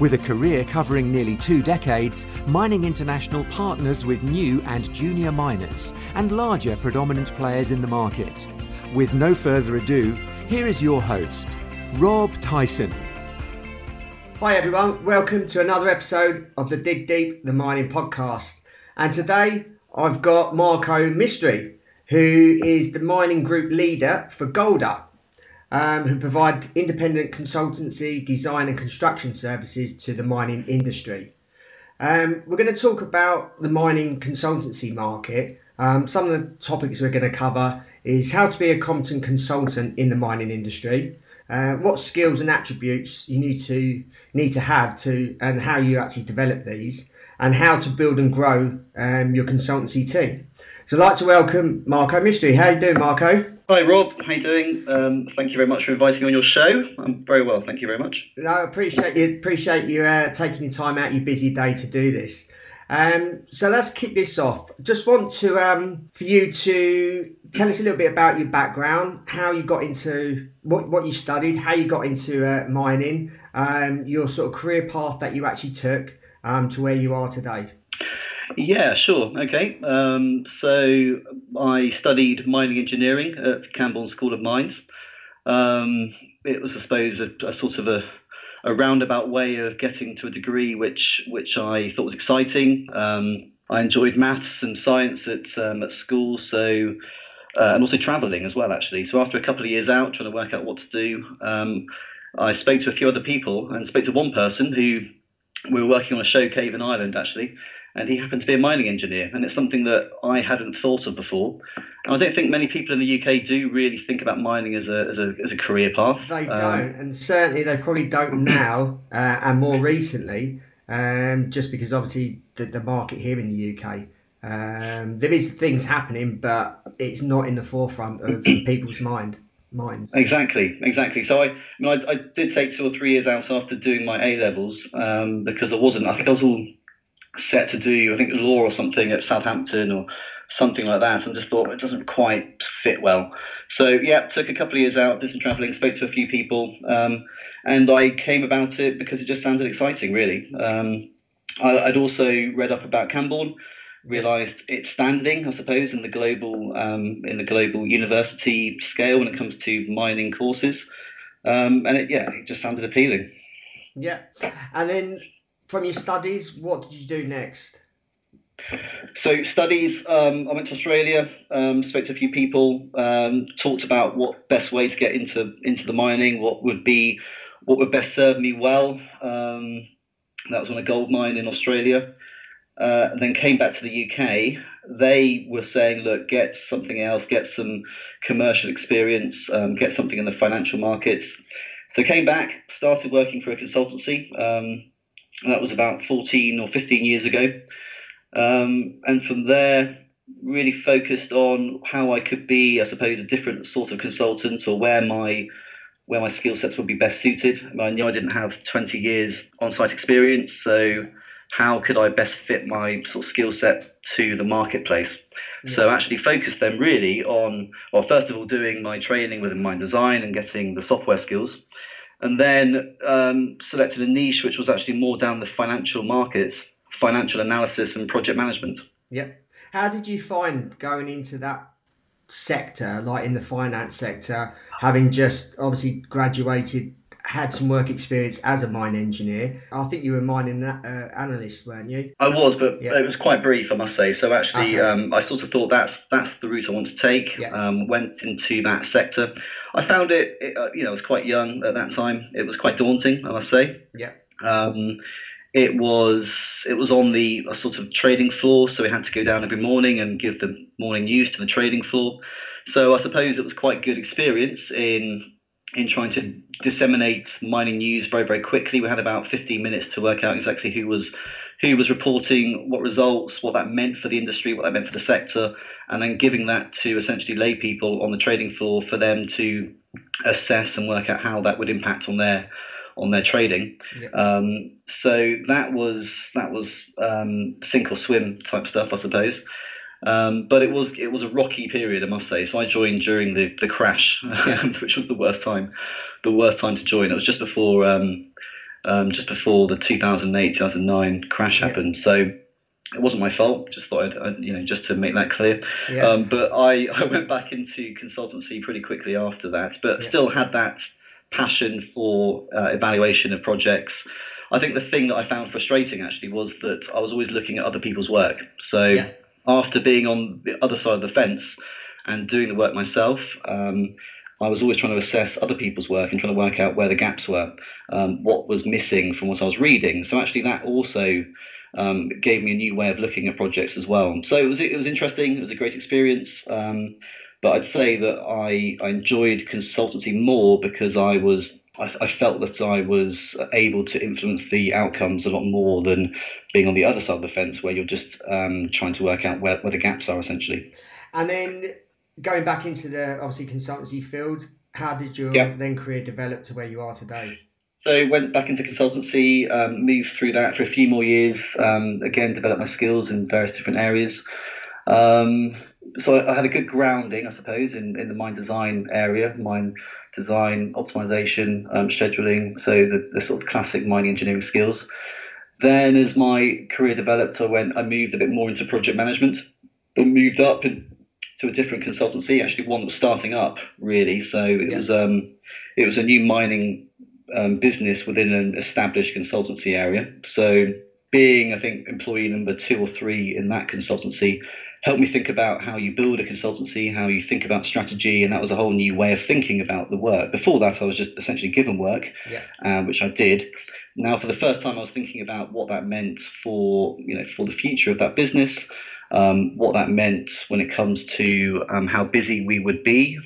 With a career covering nearly two decades, Mining International partners with new and junior miners and larger predominant players in the market. With no further ado, here is your host, Rob Tyson. Hi everyone, welcome to another episode of the Dig Deep the Mining Podcast. And today I've got Marco Mistry, who is the mining group leader for Golder um, who provide independent consultancy, design, and construction services to the mining industry. Um, we're going to talk about the mining consultancy market. Um, some of the topics we're going to cover is how to be a competent consultant in the mining industry, uh, what skills and attributes you need to need to have to, and how you actually develop these, and how to build and grow um, your consultancy team. So, I'd like to welcome Marco Mistry. How are you doing, Marco? Hi Rob, how you doing? Um, thank you very much for inviting me on your show. I'm very well, thank you very much. No, I appreciate you appreciate you uh, taking your time out your busy day to do this. Um, so let's kick this off. Just want to um, for you to tell us a little bit about your background, how you got into what what you studied, how you got into uh, mining, um, your sort of career path that you actually took um, to where you are today. Yeah, sure. Okay. Um, so I studied mining engineering at Camborne School of Mines. Um, it was, I suppose, a, a sort of a, a, roundabout way of getting to a degree which which I thought was exciting. Um, I enjoyed maths and science at um, at school, so uh, and also travelling as well, actually. So after a couple of years out, trying to work out what to do, um, I spoke to a few other people and spoke to one person who we were working on a show cave in Ireland actually and he happened to be a mining engineer, and it's something that I hadn't thought of before. And I don't think many people in the UK do really think about mining as a as a, as a career path. They um, don't, and certainly they probably don't now, uh, and more recently, um, just because obviously the, the market here in the UK. Um, there is things happening, but it's not in the forefront of people's mind minds. Exactly, exactly. So I, I, mean, I, I, did take two or three years out after doing my A levels um, because I wasn't. I think I was all set to do, I think, law or something at Southampton or something like that, and just thought it doesn't quite fit well. So yeah, took a couple of years out, did some travelling, spoke to a few people, um, and I came about it because it just sounded exciting, really. Um, I, would also read up about Camborne, realised its standing, I suppose, in the global um, in the global university scale when it comes to mining courses, um, and it, yeah, it just sounded appealing. Yeah, and then from your studies, what did you do next? So studies, um, I went to Australia, um, spoke to a few people, um, talked about what best way to get into into the mining, what would be, what would best serve me well. Um, that was on a gold mine in Australia. Uh, and then came back to the UK. They were saying, look, get something else, get some commercial experience, um, get something in the financial markets. So came back, started working for a consultancy. Um, that was about 14 or 15 years ago. Um, and from there, really focused on how I could be, I suppose, a different sort of consultant or where my where my skill sets would be best suited. I knew I didn't have 20 years on-site experience, so how could I best fit my sort of skill set to the marketplace? Yeah. So actually focused then really on, well, first of all, doing my training within mine design and getting the software skills, and then um, selected a niche which was actually more down the financial markets, financial analysis and project management. Yeah. How did you find going into that sector, like in the finance sector, having just obviously graduated had some work experience as a mine engineer. I think you were a mining uh, analyst, weren't you? I was, but it was quite brief, I must say. So actually, okay. um, I sort of thought that's that's the route I want to take. Um, went into that sector. I found it, it uh, you know, I was quite young at that time. It was quite daunting, I must say. Yeah. Um, it was it was on the sort of trading floor, so we had to go down every morning and give the morning news to the trading floor. So I suppose it was quite good experience in in trying to disseminate mining news very, very quickly. We had about 15 minutes to work out exactly who was who was reporting what results, what that meant for the industry, what that meant for the sector, and then giving that to essentially lay people on the trading floor for them to assess and work out how that would impact on their on their trading. Yeah. Um, so that was that was um, sink or swim type stuff, I suppose. Um, but it was it was a rocky period, I must say. So I joined during the the crash, which was the worst time, the worst time to join. It was just before um, um, just before the 2008 2009 crash yeah. happened. So it wasn't my fault. Just thought I'd, I'd, you know just to make that clear. Yeah. Um, but I I went back into consultancy pretty quickly after that, but yeah. still had that passion for uh, evaluation of projects. I think the thing that I found frustrating actually was that I was always looking at other people's work. So yeah. After being on the other side of the fence and doing the work myself, um, I was always trying to assess other people's work and trying to work out where the gaps were, um, what was missing from what I was reading. So actually, that also um, gave me a new way of looking at projects as well. So it was it was interesting. It was a great experience. Um, but I'd say that I, I enjoyed consultancy more because I was I, I, felt that I was able to influence the outcomes a lot more than being on the other side of the fence, where you're just um, trying to work out where, where the gaps are essentially. And then going back into the obviously consultancy field, how did your yeah. then career develop to where you are today? So went back into consultancy, um, moved through that for a few more years. Um, again, developed my skills in various different areas. Um, so I had a good grounding, I suppose, in, in the mine design area, mine design, optimization, um, scheduling, so the, the sort of classic mining engineering skills. Then, as my career developed, I went, I moved a bit more into project management, but moved up to a different consultancy, actually one that was starting up, really. So it yeah. was um, it was a new mining um, business within an established consultancy area. So being, I think, employee number two or three in that consultancy helped me think about how you build a consultancy, how you think about strategy, and that was a whole new way of thinking about the work. Before that, I was just essentially given work, yeah. uh, which I did. Now, for the first time, I was thinking about what that meant for you know for the future of that business, um, what that meant when it comes to um, how busy we would be,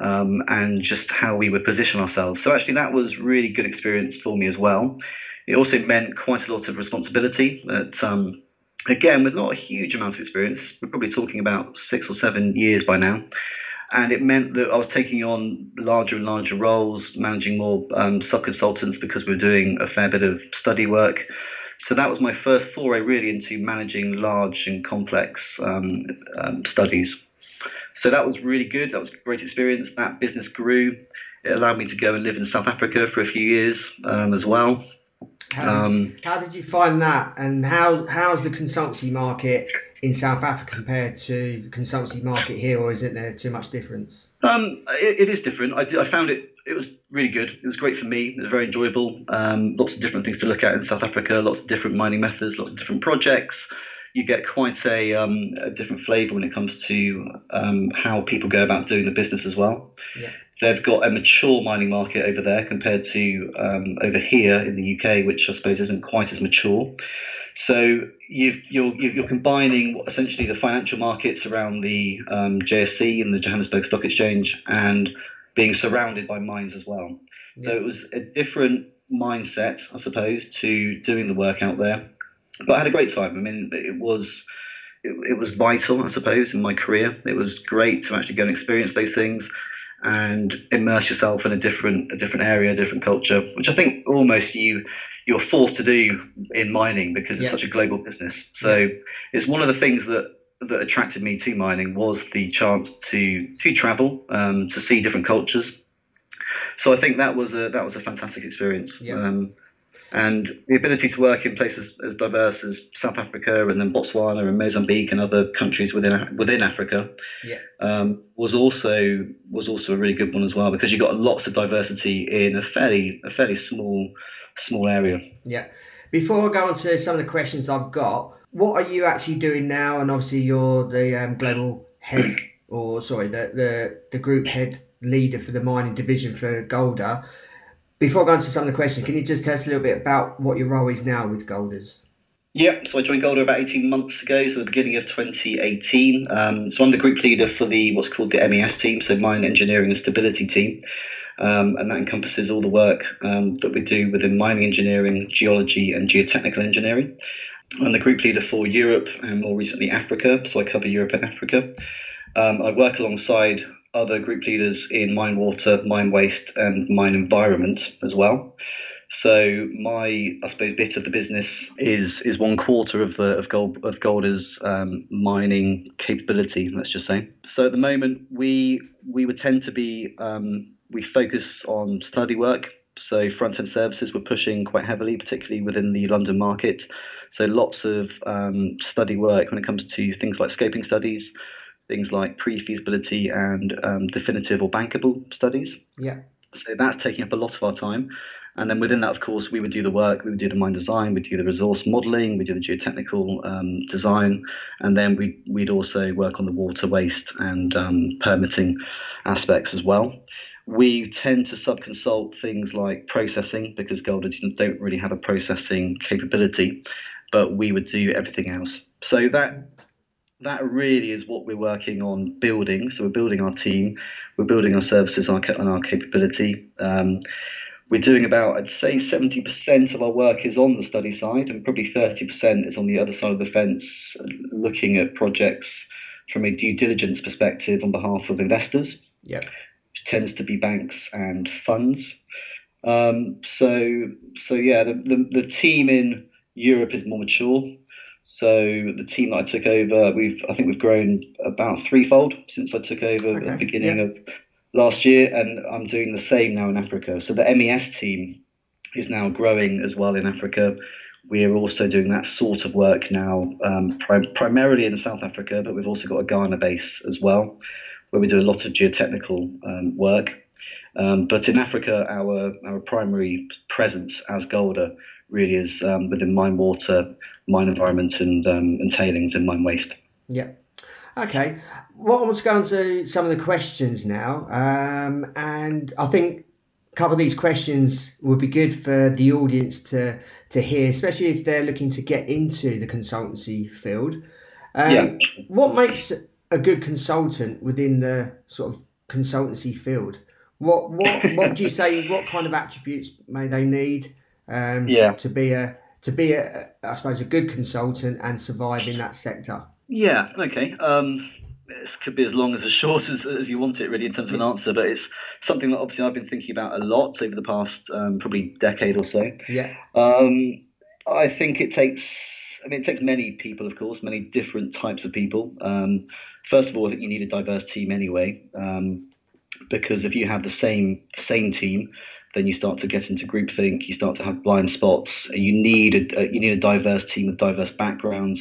um, and just how we would position ourselves. So actually, that was really good experience for me as well. It also meant quite a lot of responsibility. That um, again, with not a huge amount of experience, we're probably talking about six or seven years by now. And it meant that I was taking on larger and larger roles, managing more um, sub consultants because we were doing a fair bit of study work. So that was my first foray really into managing large and complex um, um, studies. So that was really good. That was a great experience. That business grew. It allowed me to go and live in South Africa for a few years um, as well. How did, you, um, how did you find that? And how how's the consultancy market in South Africa compared to the consultancy market here, or isn't there too much difference? Um, it, it is different. I, I found it it was really good. It was great for me. It was very enjoyable. Um, lots of different things to look at in South Africa. Lots of different mining methods. Lots of different projects. You get quite a, um, a different flavour when it comes to um, how people go about doing the business as well. Yeah. They've got a mature mining market over there compared to um, over here in the UK, which I suppose isn't quite as mature. So you are combining essentially the financial markets around the um, JSE and the Johannesburg Stock Exchange and being surrounded by mines as well. Yeah. So it was a different mindset, I suppose, to doing the work out there. But I had a great time. I mean, it was it, it was vital, I suppose, in my career. It was great to actually go and experience those things and immerse yourself in a different a different area, a different culture, which I think almost you you're forced to do in mining because it's yeah. such a global business. So yeah. it's one of the things that that attracted me to mining was the chance to to travel, um, to see different cultures. So I think that was a that was a fantastic experience. Yeah. Um, and the ability to work in places as diverse as South Africa and then Botswana and Mozambique and other countries within within Africa yeah. um, was also was also a really good one as well because you got lots of diversity in a fairly a fairly small small area. Yeah. Before I go on to some of the questions I've got, what are you actually doing now? And obviously you're the um, global head or sorry the, the the group head leader for the mining division for Golder. Before I go on to some of the questions, can you just tell us a little bit about what your role is now with Golders? Yeah, so I joined Golder about 18 months ago, so the beginning of 2018. Um, so I'm the group leader for the what's called the MES team, so Mine Engineering and Stability team. Um, and that encompasses all the work um, that we do within mining engineering, geology, and geotechnical engineering. I'm the group leader for Europe and more recently Africa, so I cover Europe and Africa. Um, I work alongside other group leaders in mine water, mine waste, and mine environment as well. So my, I suppose, bit of the business is is one quarter of the of Gold of Golder's um, mining capability. Let's just say. So at the moment, we we would tend to be um, we focus on study work. So front end services we're pushing quite heavily, particularly within the London market. So lots of um, study work when it comes to things like scoping studies, things like pre-feasibility and um, definitive or bankable studies. Yeah. So that's taking up a lot of our time. And then within that, of course, we would do the work, we would do the mine design, we'd do the resource modelling, we do the geotechnical um, design, and then we'd, we'd also work on the water waste and um, permitting aspects as well. We tend to sub-consult things like processing because Golder don't really have a processing capability, but we would do everything else. So that that really is what we're working on building. So we're building our team, we're building our services our, and our capability. Um, we're doing about, I'd say, 70% of our work is on the study side, and probably 30% is on the other side of the fence, looking at projects from a due diligence perspective on behalf of investors. Yep. Which tends to be banks and funds. Um, so, so yeah, the, the, the team in Europe is more mature. So the team that I took over, we've I think we've grown about threefold since I took over okay. at the beginning yeah. of last year, and I'm doing the same now in Africa. So the MES team is now growing as well in Africa. We are also doing that sort of work now, um, prim- primarily in South Africa, but we've also got a Ghana base as well, where we do a lot of geotechnical um, work. Um, but in Africa, our our primary presence as Golder really is um, within mine water, mine environment, and um, and tailings and mine waste. Yeah. Okay. Well, I want to go on to some of the questions now, um, and I think a couple of these questions would be good for the audience to to hear, especially if they're looking to get into the consultancy field. Um, yeah. What makes a good consultant within the sort of consultancy field? What what what would you say? What kind of attributes may they need? Um, yeah. To be a to be a, I suppose a good consultant and survive in that sector. Yeah. Okay. Um, this could be as long as as short as, as you want it, really, in terms of an answer. But it's something that obviously I've been thinking about a lot over the past um, probably decade or so. Yeah. Um, I think it takes. I mean, it takes many people, of course, many different types of people. Um, first of all, I think you need a diverse team anyway, um, because if you have the same same team, then you start to get into groupthink. You start to have blind spots. You need a, you need a diverse team with diverse backgrounds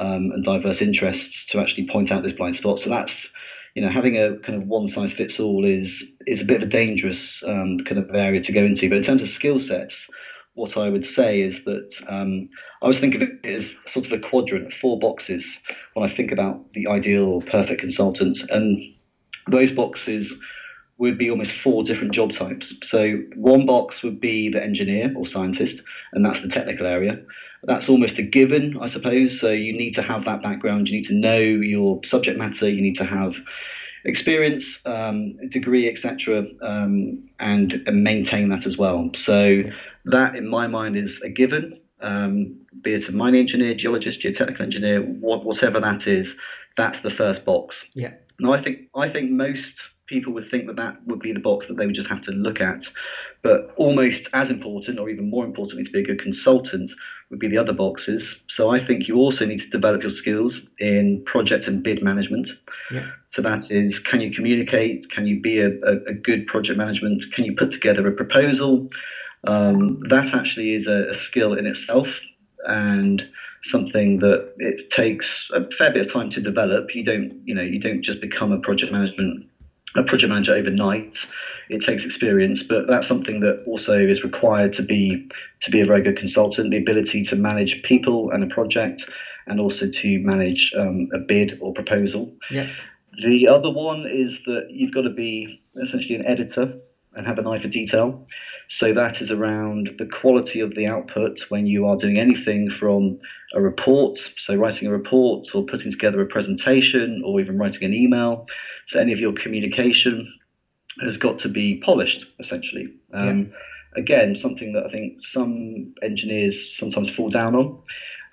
um, and diverse interests to actually point out those blind spots. So that's you know having a kind of one size fits all is is a bit of a dangerous um, kind of area to go into. But in terms of skill sets, what I would say is that um, I always think of it as sort of a quadrant, four boxes when I think about the ideal perfect consultant, and those boxes would be almost four different job types. So one box would be the engineer or scientist, and that's the technical area. That's almost a given, I suppose. So you need to have that background. You need to know your subject matter. You need to have experience, um, degree, etc., um, and, and, maintain that as well. So that, in my mind, is a given. Um, be it a mining engineer, geologist, geotechnical engineer, what, whatever that is, that's the first box. Yeah. Now, I think I think most people would think that that would be the box that they would just have to look at. But almost as important, or even more importantly, to be a good consultant would be the other boxes. So I think you also need to develop your skills in project and bid management. Yeah. So that is, can you communicate? Can you be a, a, a good project management? Can you put together a proposal? Um, that actually is a, a skill in itself and something that it takes a fair bit of time to develop. You don't, you know, you don't just become a project management a project manager overnight. It takes experience, but that's something that also is required to be to be a very good consultant. The ability to manage people and a project, and also to manage um, a bid or proposal. Yeah. The other one is that you've got to be essentially an editor and have an eye for detail. So that is around the quality of the output when you are doing anything from a report, so writing a report or putting together a presentation or even writing an email. So any of your communication has got to be polished, essentially. Um, yeah. Again, something that I think some engineers sometimes fall down on.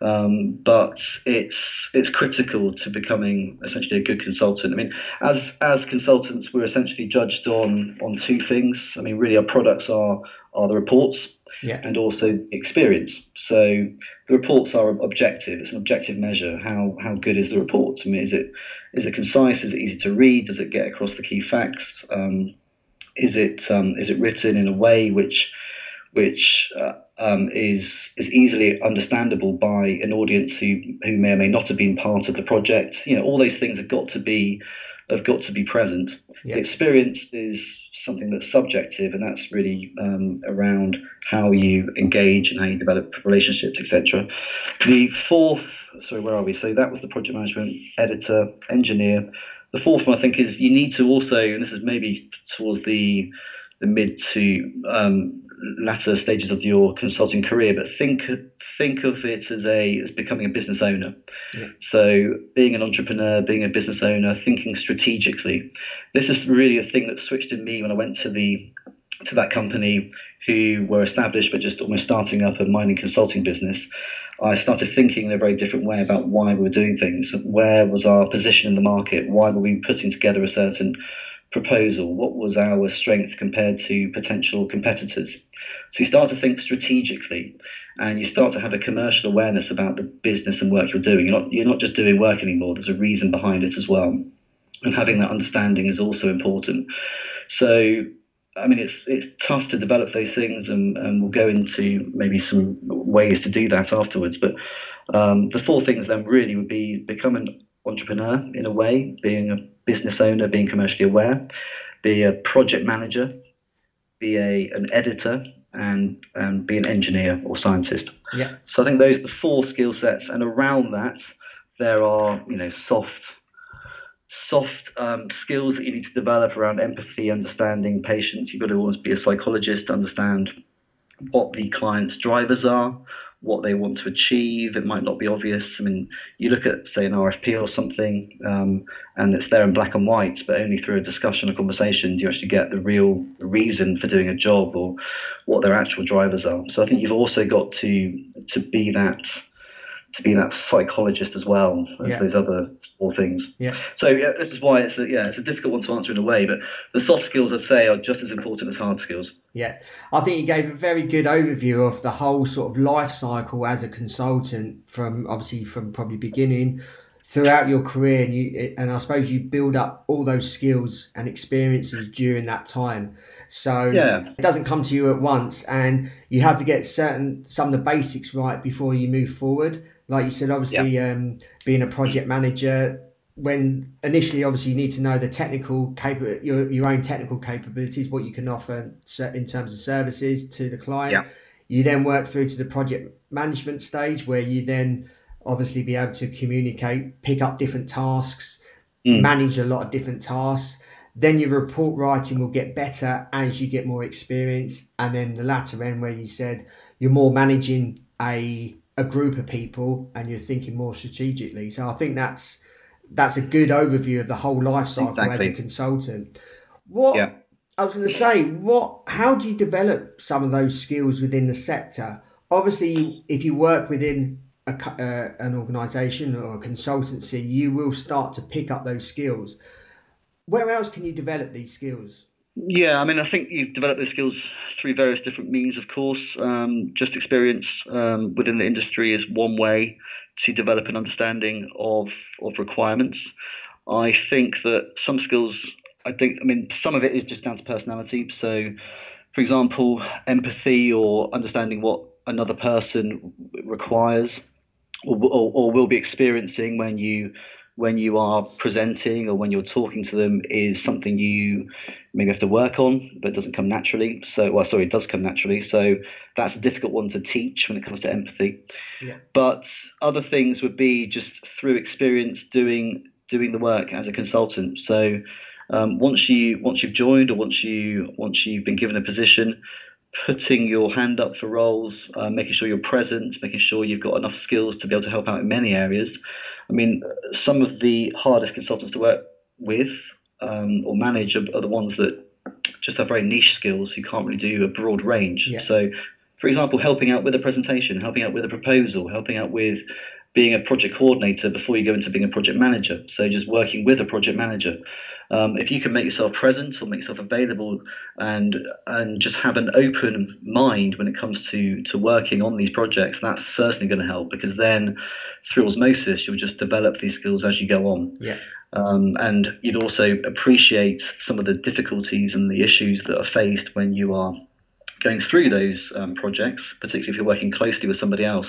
Um, but it's it's critical to becoming essentially a good consultant. I mean, as as consultants, we're essentially judged on on two things. I mean, really, our products are are the reports yeah. and also experience. So the reports are objective. It's an objective measure. How how good is the report? I mean, is it is it concise? Is it easy to read? Does it get across the key facts? Um, is it um, is it written in a way which which uh, um, is is easily understandable by an audience who who may or may not have been part of the project? You know, all those things have got to be have got to be present. Yeah. The experience is something that's subjective, and that's really um, around how you engage and how you develop relationships, etc. The fourth, sorry, where are we? So that was the project management editor, engineer. The fourth one, I think, is you need to also, and this is maybe towards the the mid to um, latter stages of your consulting career, but think think of it as a as becoming a business owner. Yeah. So being an entrepreneur, being a business owner, thinking strategically. This is really a thing that switched in me when I went to the to that company who were established but just almost starting up a mining consulting business. I started thinking in a very different way about why we were doing things. Where was our position in the market? Why were we putting together a certain proposal? What was our strength compared to potential competitors? So you start to think strategically and you start to have a commercial awareness about the business and work you're doing. You're not, you're not just doing work anymore, there's a reason behind it as well. And having that understanding is also important. So I mean, it's it's tough to develop those things, and, and we'll go into maybe some ways to do that afterwards. But um, the four things then really would be become an entrepreneur in a way, being a business owner, being commercially aware, be a project manager, be a an editor, and and be an engineer or scientist. Yeah. So I think those are the four skill sets, and around that there are you know soft soft um, skills that you need to develop around empathy, understanding patience. You've got to always be a psychologist, understand what the client's drivers are, what they want to achieve. It might not be obvious. I mean, you look at, say, an RFP or something, um, and it's there in black and white, but only through a discussion or conversation do you actually get the real reason for doing a job or what their actual drivers are. So I think you've also got to to be that to be that psychologist as well as Yeah. those other four things. Yeah. So yeah, this is why it's a, yeah, it's a difficult one to answer in a way, but the soft skills I'd say are just as important as hard skills. Yeah, I think you gave a very good overview of the whole sort of life cycle as a consultant, from obviously from probably beginning throughout your career, and you and I suppose you build up all those skills and experiences during that time. So Yeah. it doesn't come to you at once, and you have to get certain some of the basics right before you move forward. Like you said, obviously, um, being a project manager, when initially obviously you need to know the technical capa- your, your own technical capabilities what you can offer in terms of services to the client. Yeah. you then work through to the project management stage where you then obviously be able to communicate pick up different tasks Mm. manage a lot of different tasks. Then your report writing will get better as you get more experience. And then the latter end where you said you're more managing a a group of people and you're thinking more strategically so i think that's that's a good overview of the whole life cycle as a consultant. What Yeah. I was going to say, what? How do you develop some of those skills within the sector? Obviously, if you work within a, uh, an organisation or a consultancy, you will start to pick up those skills. Where else can you develop these skills? Yeah, I mean, I think you develop those skills through various different means, of course. Um, just experience um, within the industry is one way to develop an understanding of, of requirements. I think that some skills, I think, I mean, some of it is just down to personality. So, for example, empathy or understanding what another person requires or, or, or will be experiencing when you when you are presenting or when you're talking to them is something you maybe have to work on, but it doesn't come naturally. So, well, sorry, it does come naturally. So that's a difficult one to teach when it comes to empathy. Yeah. But other things would be just through experience doing doing the work as a consultant. So um, once you once you've joined or once you once you've been given a position, putting your hand up for roles, uh, making sure you're present, making sure you've got enough skills to be able to help out in many areas. I mean, some of the hardest consultants to work with um, or manage are, are the ones that just have very niche skills who can't really do a broad range. Yeah. So, for for example, helping out with a presentation, helping out with a proposal, helping out with being a project coordinator before you go into being a project manager. So just working with a project manager. Um, if you can make yourself present or make yourself available and and just have an open mind when it comes to to working on these projects, that's certainly going to help because then through osmosis you'll just develop these skills as you go on. Yeah. Um, and you'd also appreciate some of the difficulties and the issues that are faced when you are going through those um, projects, particularly if you're working closely with somebody else.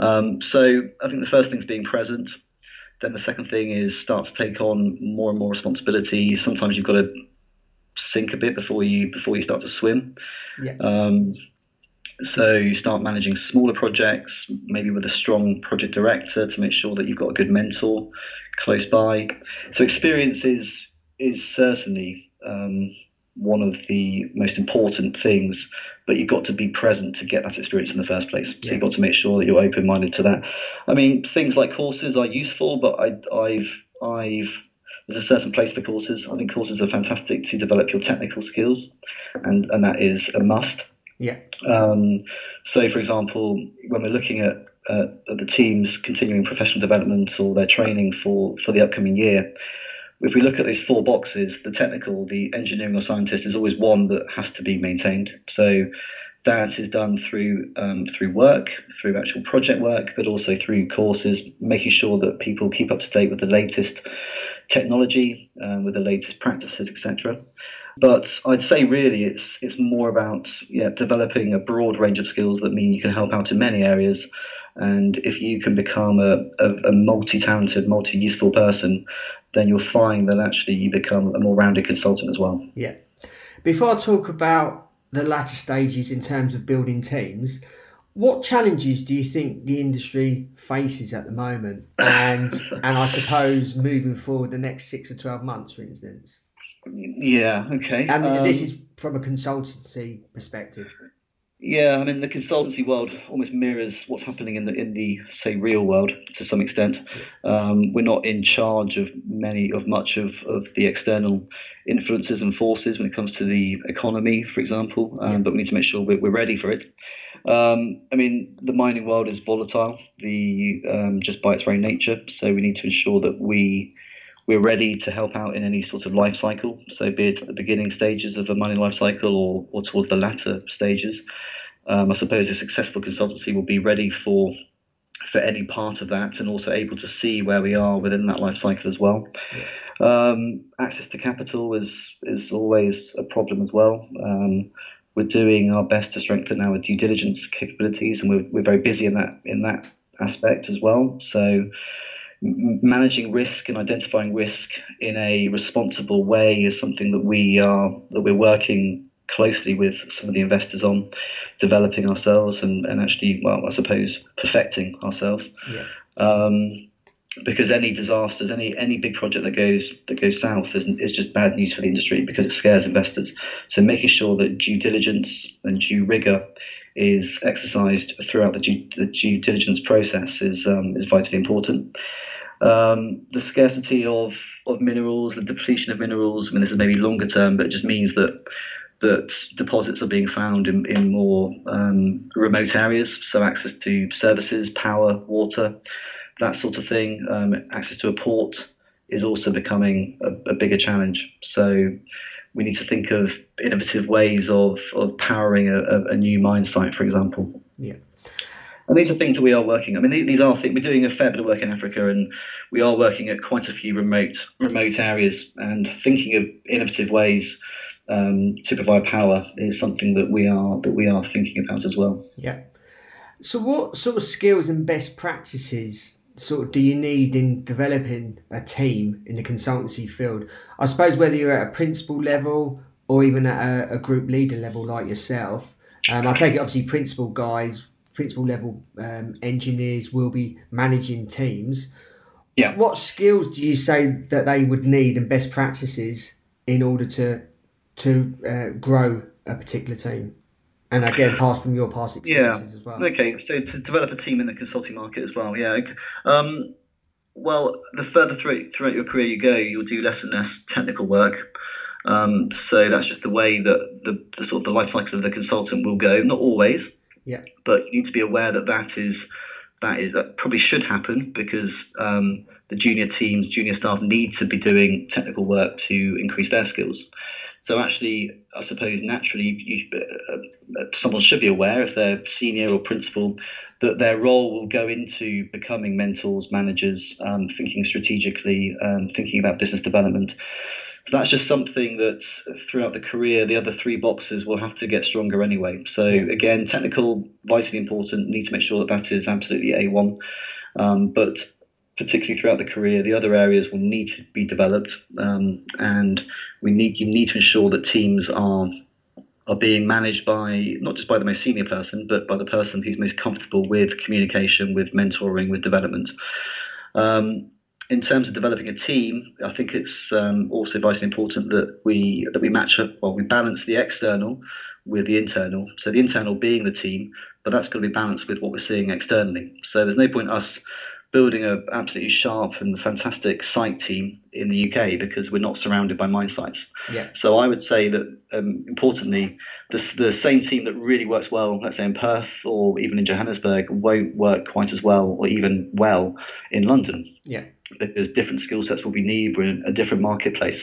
Um, so I think the first thing is being present. Then the second thing is start to take on more and more responsibility. Sometimes you've got to sink a bit before you before you start to swim. Yeah. Um, so you start managing smaller projects, maybe with a strong project director to make sure that you've got a good mentor close by. So experience is is certainly um, one of the most important things, but you've got to be present to get that experience in the first place. So you've got to make sure that you're open minded to that. I mean, things like courses are useful, but I, I've I've there's a certain place for courses. I think courses are fantastic to develop your technical skills, and, and that is a must. Yeah. Um, so, for example, when we're looking at, uh, at the teams continuing professional development or their training for, for the upcoming year, if we look at these four boxes, the technical, the engineering or scientist is always one that has to be maintained. So that is done through um, through work, through actual project work, but also through courses, making sure that people keep up to date with the latest technology, um, with the latest practices, etc. But I'd say really it's it's more about yeah, developing a broad range of skills that mean you can help out in many areas. And if you can become a, a, a multi-talented, multi-useful person, then you'll find that actually you become a more rounded consultant as well. Yeah. Before I talk about the latter stages in terms of building teams, what challenges do you think the industry faces at the moment, and and I suppose moving forward the next six or twelve months, for instance? Yeah. Okay. And um, this is from a consultancy perspective. Yeah, I mean the consultancy world almost mirrors what's happening in the in the say real world to some extent. Um, we're not in charge of many of much of, of the external influences and forces when it comes to the economy, for example. Um, yeah. But we need to make sure we're, we're ready for it. Um, I mean, the mining world is volatile, the um, just by its very nature. So we need to ensure that we we're ready to help out in any sort of life cycle. So be it at the beginning stages of a mining life cycle or, or towards the latter stages. Um, I suppose a successful consultancy will be ready for for any part of that and also able to see where we are within that life cycle as well. Um, access to capital is is always a problem as well. Um, we're doing our best to strengthen our due diligence capabilities, and we're, we're very busy in that in that aspect as well. So managing risk and identifying risk in a responsible way is something that we are that we're working closely with some of the investors on developing ourselves and, and actually well I suppose perfecting ourselves. Yeah. um, because any disasters any any big project that goes that goes south is, is just bad news for the industry because it scares investors. So making sure that due diligence and due rigor is exercised throughout the due, the due diligence process is um, is vitally important um, the scarcity of, of minerals, the depletion of minerals, I mean, this is maybe longer term, but it just means that that deposits are being found in, in more um, remote areas, so access to services, power, water, that sort of thing. Um, access to a port is also becoming a, a, bigger challenge. So we need to think of innovative ways of, of powering a, a new mine site, for example. Yeah. And these are things that we are working. I mean, these are things we're doing a fair bit of work in Africa, and we are working at quite a few remote remote areas and thinking of innovative ways um, to provide power is something that we are that we are thinking about as well. Yeah. So, what sort of skills and best practices sort of do you need in developing a team in the consultancy field? I suppose whether you're at a principal level or even at a, a group leader level like yourself. Um, I take it obviously principal guys principal level um, engineers will be managing teams. Yeah. What skills do you say that they would need and best practices in order to to uh, grow a particular team? And again, pass from your past experiences yeah. as well. Okay, so to develop a team in the consulting market as well. Yeah. Um, well, the further through, throughout your career you go, you'll do less and less technical work. Um, so that's just the way that the, the, sort of the life cycle of the consultant will go. Not always, Yeah. But you need to be aware that that is that is that probably should happen because um, the junior teams, junior staff need to be doing technical work to increase their skills. So actually, I suppose naturally, you, uh, uh, someone should be aware if they're senior or principal that their role will go into becoming mentors, managers, um, thinking strategically, um, thinking about business development. So that's just something that throughout the career, the other three boxes will have to get stronger anyway. So again, technical, vitally important. Need to make sure that that is absolutely a1. Um, but particularly throughout the career, the other areas will need to be developed, um, and we need you need to ensure that teams are are being managed by not just by the most senior person, but by the person who's most comfortable with communication, with mentoring, with development. Um, in terms of developing a team, I think it's um, also vitally important that we that we match up, well, we balance the external with the internal. So the internal being the team, but that's going to be balanced with what we're seeing externally. So there's no point us building an absolutely sharp and fantastic site team in the UK because we're not surrounded by mine sites. Yeah. So I would say that um, importantly, the, the same team that really works well, let's say in Perth or even in Johannesburg, won't work quite as well or even well in London. Yeah. Because different skill sets will be needed. We're in a different marketplace.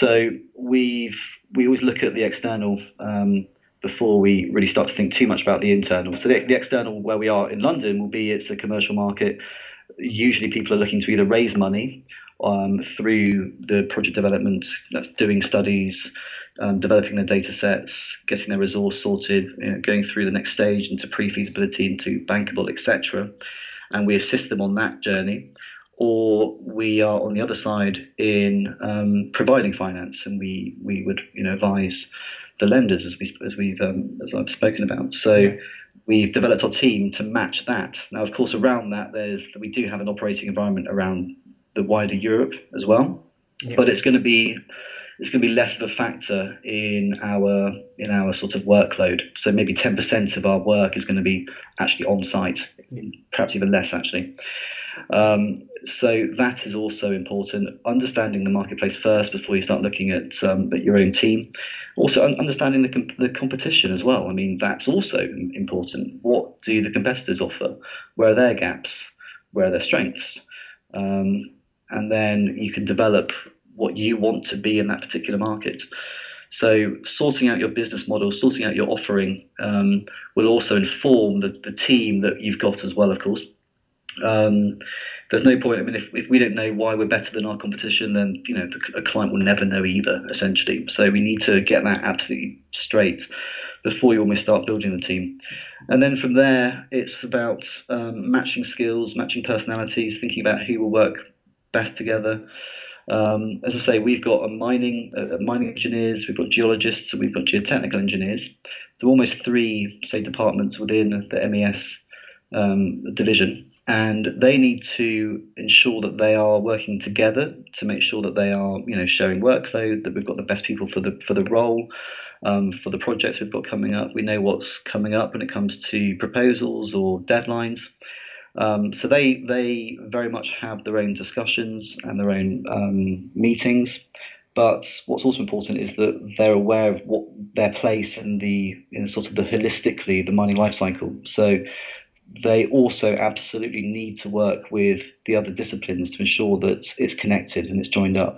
So we've we always look at the external. Um, before we really start to think too much about the internal. So the, the, external, where we are in London, will be it's a commercial market. Usually, people are looking to either raise money um, through the project development, that's doing studies, um, developing their data sets, getting their resource sorted, you know, going through the next stage into pre-feasibility, into bankable, etc. And we assist them on that journey. Or we are on the other side in um, providing finance, and we we would you know advise the lenders as we as we've um, as I've spoken about. So we've developed our team to match that. Now, of course, around that, there's we do have an operating environment around the wider Europe as well, yeah. but it's going to be it's going to be less of a factor in our in our sort of workload. So maybe 10% of our work is going to be actually on site, perhaps even less actually. Um, so that is also important. Understanding the marketplace first before you start looking at, um, at your own team. Also understanding the, the competition as well. I mean, that's also important. What do the competitors offer? Where are their gaps? Where are their strengths? Um, and then you can develop what you want to be in that particular market. So sorting out your business model, sorting out your offering um, will also inform the, the team that you've got as well, of course. Um, there's no point. I mean, if, if we don't know why we're better than our competition, then you know the, a client will never know either. Essentially, so we need to get that absolutely straight before you almost start building the team. And then from there, it's about um, matching skills, matching personalities, thinking about who will work best together. Um, as I say, we've got a mining uh, mining engineers, we've got geologists, and we've got geotechnical engineers. So almost three, say, departments within the MES um, division and they need to ensure that they are working together to make sure that they are, you know, sharing workload, that we've got the best people for the for the role, um, for the projects we've got coming up. We know what's coming up when it comes to proposals or deadlines. Um, so they they very much have their own discussions and their own um, meetings. But what's also important is that they're aware of what their place in the in sort of the holistically the mining life cycle. So they also absolutely need to work with the other disciplines to ensure that it's connected and it's joined up.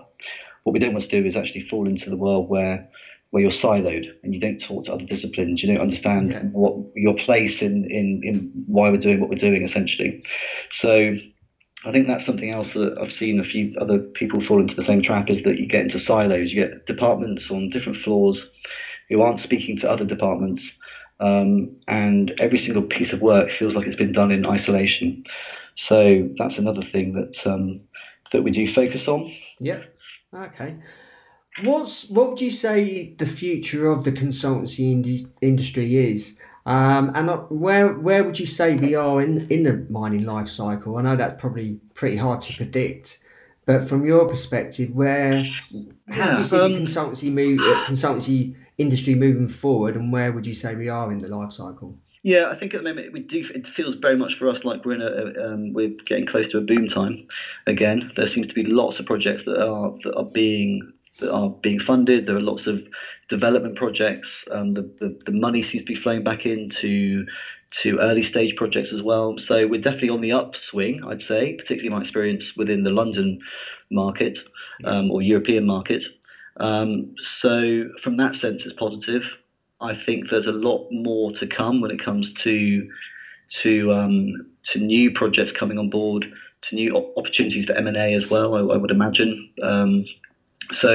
What we don't want to do is actually fall into the world where where you're siloed and you don't talk to other disciplines, you don't understand yeah. what your place in, in, in why we're doing what we're doing essentially. So I think that's something else that I've seen a few other people fall into the same trap is that you get into silos, you get departments on different floors who aren't speaking to other departments um, and every single piece of work feels like it's been done in isolation. So that's another thing that um, that we do focus on. Yep. Okay. What's what would you say the future of the consultancy ind- industry is? Um, and where where would you say we are in, in the mining life cycle? I know that's probably pretty hard to predict, but from your perspective, where how do you see um, the consultancy move, uh, consultancy industry moving forward, and where would you say we are in the life cycle? Yeah, I think at the moment we do. It feels very much for us like we're in a um, we're getting close to a boom time again. There seems to be lots of projects that are that are being that are being funded. There are lots of development projects. Um, the, the, the money seems to be flowing back into to early stage projects as well. So we're definitely on the upswing, I'd say, particularly my experience within the London market um, or European market. Um, so from that sense, it's positive. I think there's a lot more to come when it comes to to um, to new projects coming on board, to new opportunities for M&A as well. I, I would imagine. So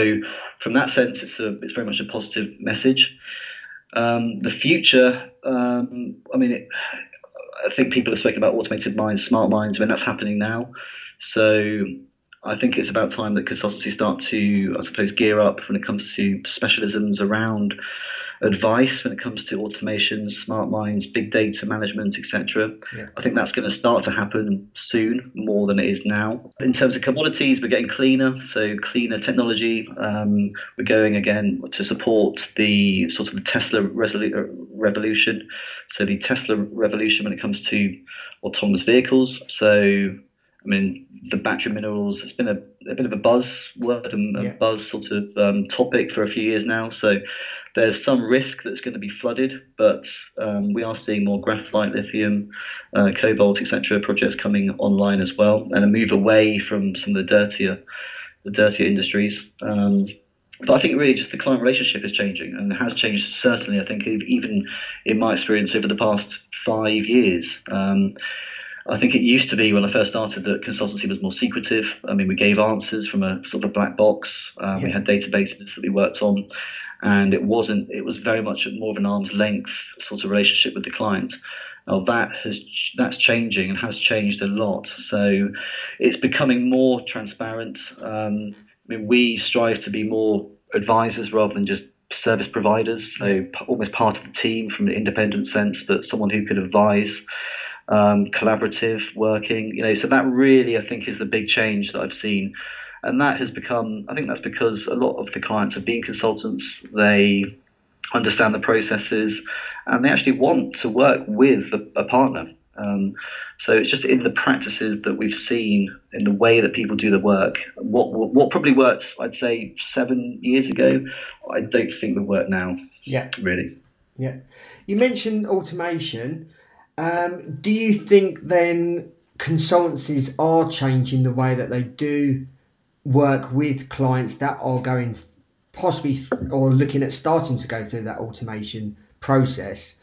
from that sense, it's a it's very much a positive message. Um, the future, um, I mean, it, I think people have spoken about automated mines, smart mines. I mean, that's happening now. So I think it's about time that consultancies start to, I suppose, gear up when it comes to specialisms around advice when it comes to automation, smart mines, big data management, etc. Yeah. I think that's going to start to happen soon, more than it is now. In terms of commodities, we're getting cleaner, so cleaner technology. Um, we're going again to support the sort of the Tesla resolu- revolution. So the Tesla revolution when it comes to autonomous vehicles. So I mean, the battery minerals, it's been a, a bit of a buzz word and a buzz sort of um, topic for a few years now. So there's some risk that's going to be flooded, but um, we are seeing more graphite, lithium, uh, cobalt, etc. projects coming online as well, and a move away from some of the dirtier, the dirtier industries. Um, but I think really just the client relationship is changing and has changed certainly. I think even in my experience over the past five years. Um, I think it used to be when I first started that consultancy was more secretive. I mean, we gave answers from a sort of a black box. Um, yeah. We had databases that we worked on, and it wasn't. It was very much more of an arm's length sort of relationship with the client. Now that has that's changing and has changed a lot. So it's becoming more transparent. Um, I mean, we strive to be more advisors rather than just service providers. So almost part of the team from an independent sense, but someone who could advise um, collaborative working. You know, so that really I think is the big change that I've seen, and that has become. I think that's because a lot of the clients have been consultants. They understand the processes, and they actually want to work with a, a partner. Um, so it's just in the practices that we've seen, in the way that people do the work. What what probably worked, I'd say, seven years ago, I don't think would work now. Yeah, really. Yeah, you mentioned automation. Um, do you think then consultancies are changing the way that they do work with clients that are going possibly or looking at starting to go through that automation process?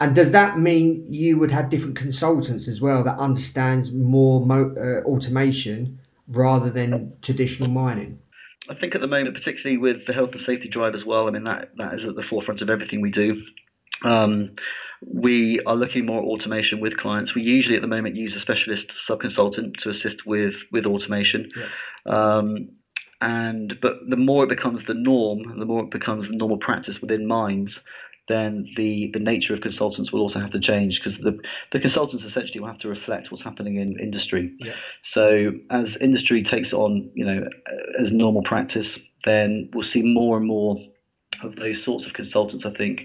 And does that mean you would have different consultants as well that understands more mo- uh, automation rather than traditional mining? I think at the moment, particularly with the health and safety drive as well, I mean that that is at the forefront of everything we do. Um, we are looking more at automation with clients. We usually at the moment use a specialist sub-consultant to assist with with automation. Yeah. Um, and but the more it becomes the norm, the more it becomes the normal practice within mines, then the, the nature of consultants will also have to change because the, the consultants essentially will have to reflect what's happening in industry. Yeah. So as industry takes on, you know, as normal practice, then we'll see more and more of those sorts of consultants, I think,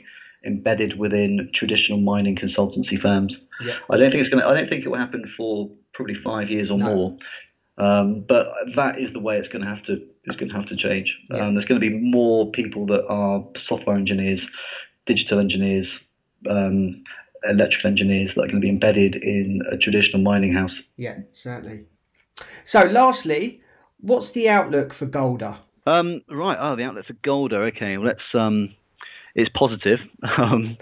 embedded within traditional mining consultancy firms. Yeah. I don't think it's going to. I don't think it will happen for probably five years or no. more. Um, but that is the way it's going to have to. It's going to have to change. Yeah. Um, there's going to be more people that are software engineers, digital engineers, um, electrical engineers that are going to be embedded in a traditional mining house. Yeah, certainly. So, lastly, what's the outlook for Golder? Um, right. Oh, the outlook for Golder. Okay. Well, let's um, is positive. Um,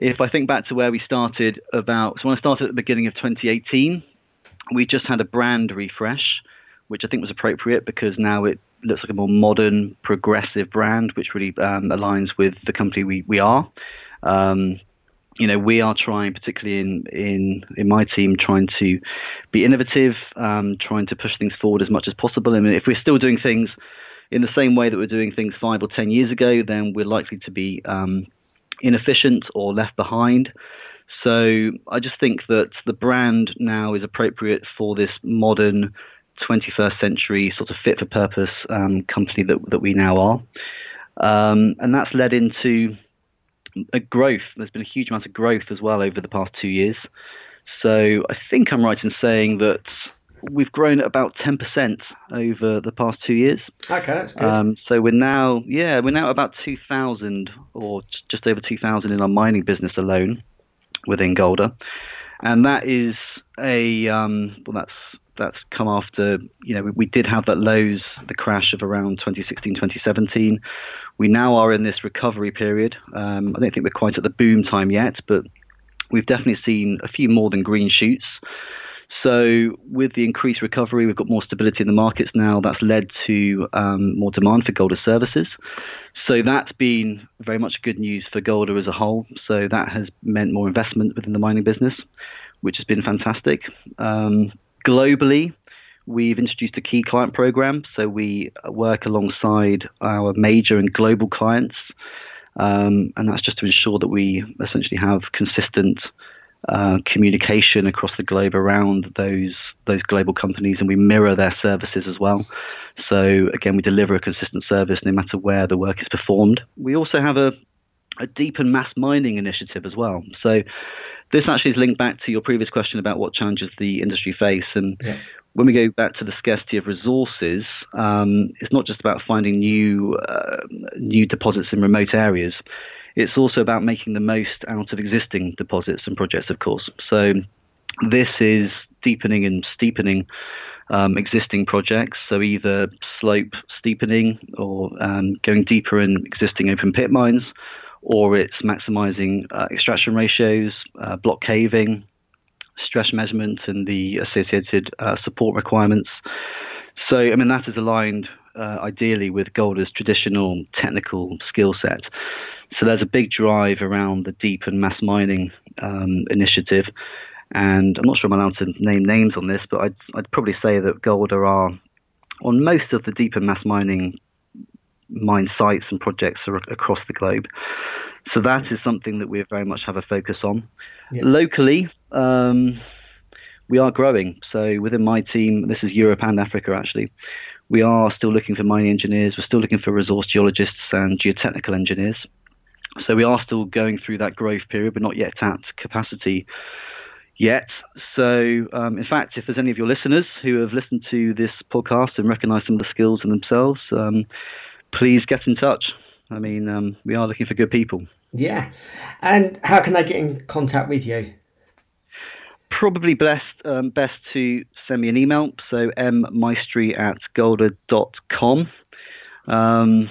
if I think back to where we started about, so when I started at the beginning of 2018, we just had a brand refresh, which I think was appropriate because now it looks like a more modern, progressive brand, which really um, aligns with the company we, we are. Um, you know, we are trying, particularly in in in my team, trying to be innovative, um, trying to push things forward as much as possible. I mean, if we're still doing things in the same way that we're doing things five or ten years ago, then we're likely to be um, inefficient or left behind. So I just think that the brand now is appropriate for this modern 21st century sort of fit for purpose um, company that, that we now are. Um, and that's led into a growth. There's been a huge amount of growth as well over the past two years. So I think I'm right in saying that we've grown at about 10% over the past two years. Okay, that's good. Um, so we're now, yeah, we're now about 2,000 or just over 2,000 in our mining business alone within Golder. And that is a, um, well, that's that's come after, you know, we, we, did have that lows, the crash of around 2016, 2017. We now are in this recovery period. Um, I don't think we're quite at the boom time yet, but we've definitely seen a few more than green shoots. So, with the increased recovery, we've got more stability in the markets now. That's led to um, more demand for Golder services. So, that's been very much good news for Golder as a whole. So, that has meant more investment within the mining business, which has been fantastic. Um, globally, we've introduced a key client program. So, we work alongside our major and global clients. Um, and that's just to ensure that we essentially have consistent uh, communication across the globe around those those global companies, and we mirror their services as well. So again, we deliver a consistent service no matter where the work is performed. We also have a a deep and mass mining initiative as well. So this actually is linked back to your previous question about what challenges the industry face. And yeah. when we go back to the scarcity of resources, um, it's not just about finding new uh, new deposits in remote areas. It's also about making the most out of existing deposits and projects, of course. So this is deepening and steepening um, existing projects. So either slope steepening or um, going deeper in existing open pit mines, or it's maximizing uh, extraction ratios, uh, block caving, stress measurement, and the associated uh, support requirements. So, I mean, that is aligned uh, ideally with Golder's traditional technical skill set. So there's a big drive around the deep and mass mining um, initiative. And I'm not sure I'm allowed to name names on this, but I'd, I'd probably say that Golder are on most of the deep and mass mining mine sites and projects across the globe. So that is something that we very much have a focus on. Locally, um, we are growing. So within my team, this is Europe and Africa actually. We are still looking for mining engineers. We're still looking for resource geologists and geotechnical engineers. So we are still going through that growth period, but not yet at capacity yet. So, um, in fact, if there's any of your listeners who have listened to this podcast and recognise some of the skills in themselves, um, please get in touch. I mean, um, we are looking for good people. Yeah. And how can they get in contact with you? Probably best um, best to send me an email. So mmaestri at golder.com. Um,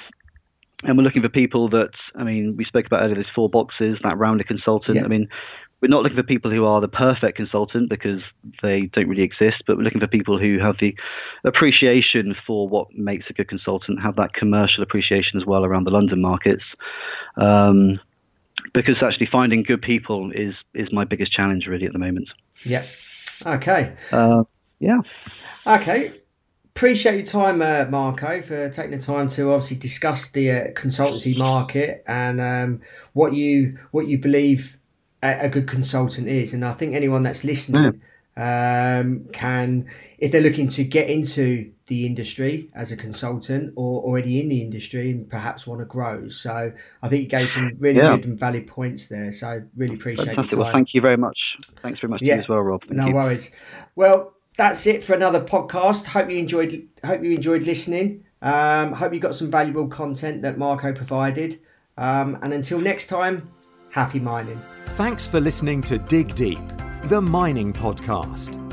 and we're looking for people that I mean, we spoke about earlier. There's four boxes. That rounder consultant. Yeah. I mean, we're not looking for people who are the perfect consultant because they don't really exist, but we're looking for people who have the appreciation for what makes a good consultant, have that commercial appreciation as well around the London markets. Um, because actually finding good people is is my biggest challenge really at the moment. Yeah. Okay. Uh, yeah. Okay appreciate your time, uh, Marco, for taking the time to obviously discuss the uh, consultancy market and um, what you what you believe a, a, good consultant is. And I think anyone that's listening yeah. um, can, if they're looking to get into the industry as a consultant or already in the industry and perhaps want to grow. So I think you gave some really yeah. good and valid points there. So I really appreciate Fantastic. Well, thank you very much. Thanks very much yeah. as well, Rob. Thank no you. worries. Well, that's it for another podcast. Hope you enjoyed. Hope you enjoyed listening. Um, hope you got some valuable content that Marco provided. Um, and until next time, happy mining. Thanks for listening to Dig Deep, the mining podcast.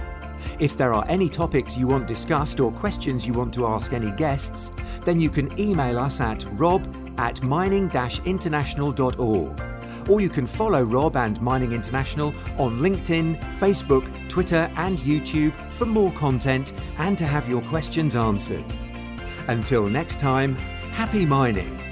If there are any topics you want discussed or questions you want to ask any guests, then you can email us at rob at mining-international.org or you can follow Rob and Mining International on LinkedIn, Facebook, Twitter, and YouTube for more content and to have your questions answered. Until next time, happy mining!